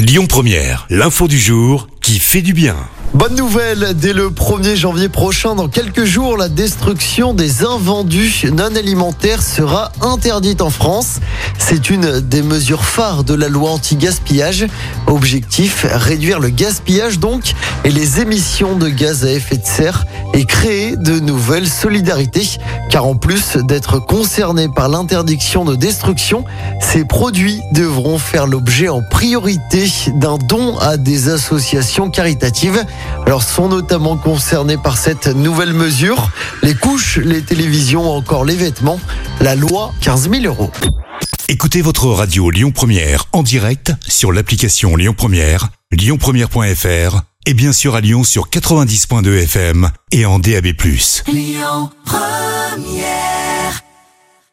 Lyon Première, l'info du jour qui fait du bien. Bonne nouvelle, dès le 1er janvier prochain, dans quelques jours, la destruction des invendus non alimentaires sera interdite en France. C'est une des mesures phares de la loi anti-gaspillage. Objectif, réduire le gaspillage donc et les émissions de gaz à effet de serre et créer de nouvelles solidarités. Car en plus d'être concernés par l'interdiction de destruction, ces produits devront faire l'objet en priorité d'un don à des associations caritatives. Alors sont notamment concernés par cette nouvelle mesure les couches, les télévisions, encore les vêtements. La loi 15 000 euros. Écoutez votre radio Lyon Première en direct sur l'application Lyon Première, lyonpremière.fr et bien sûr à Lyon sur 90.2 FM et en DAB+. Lyon Première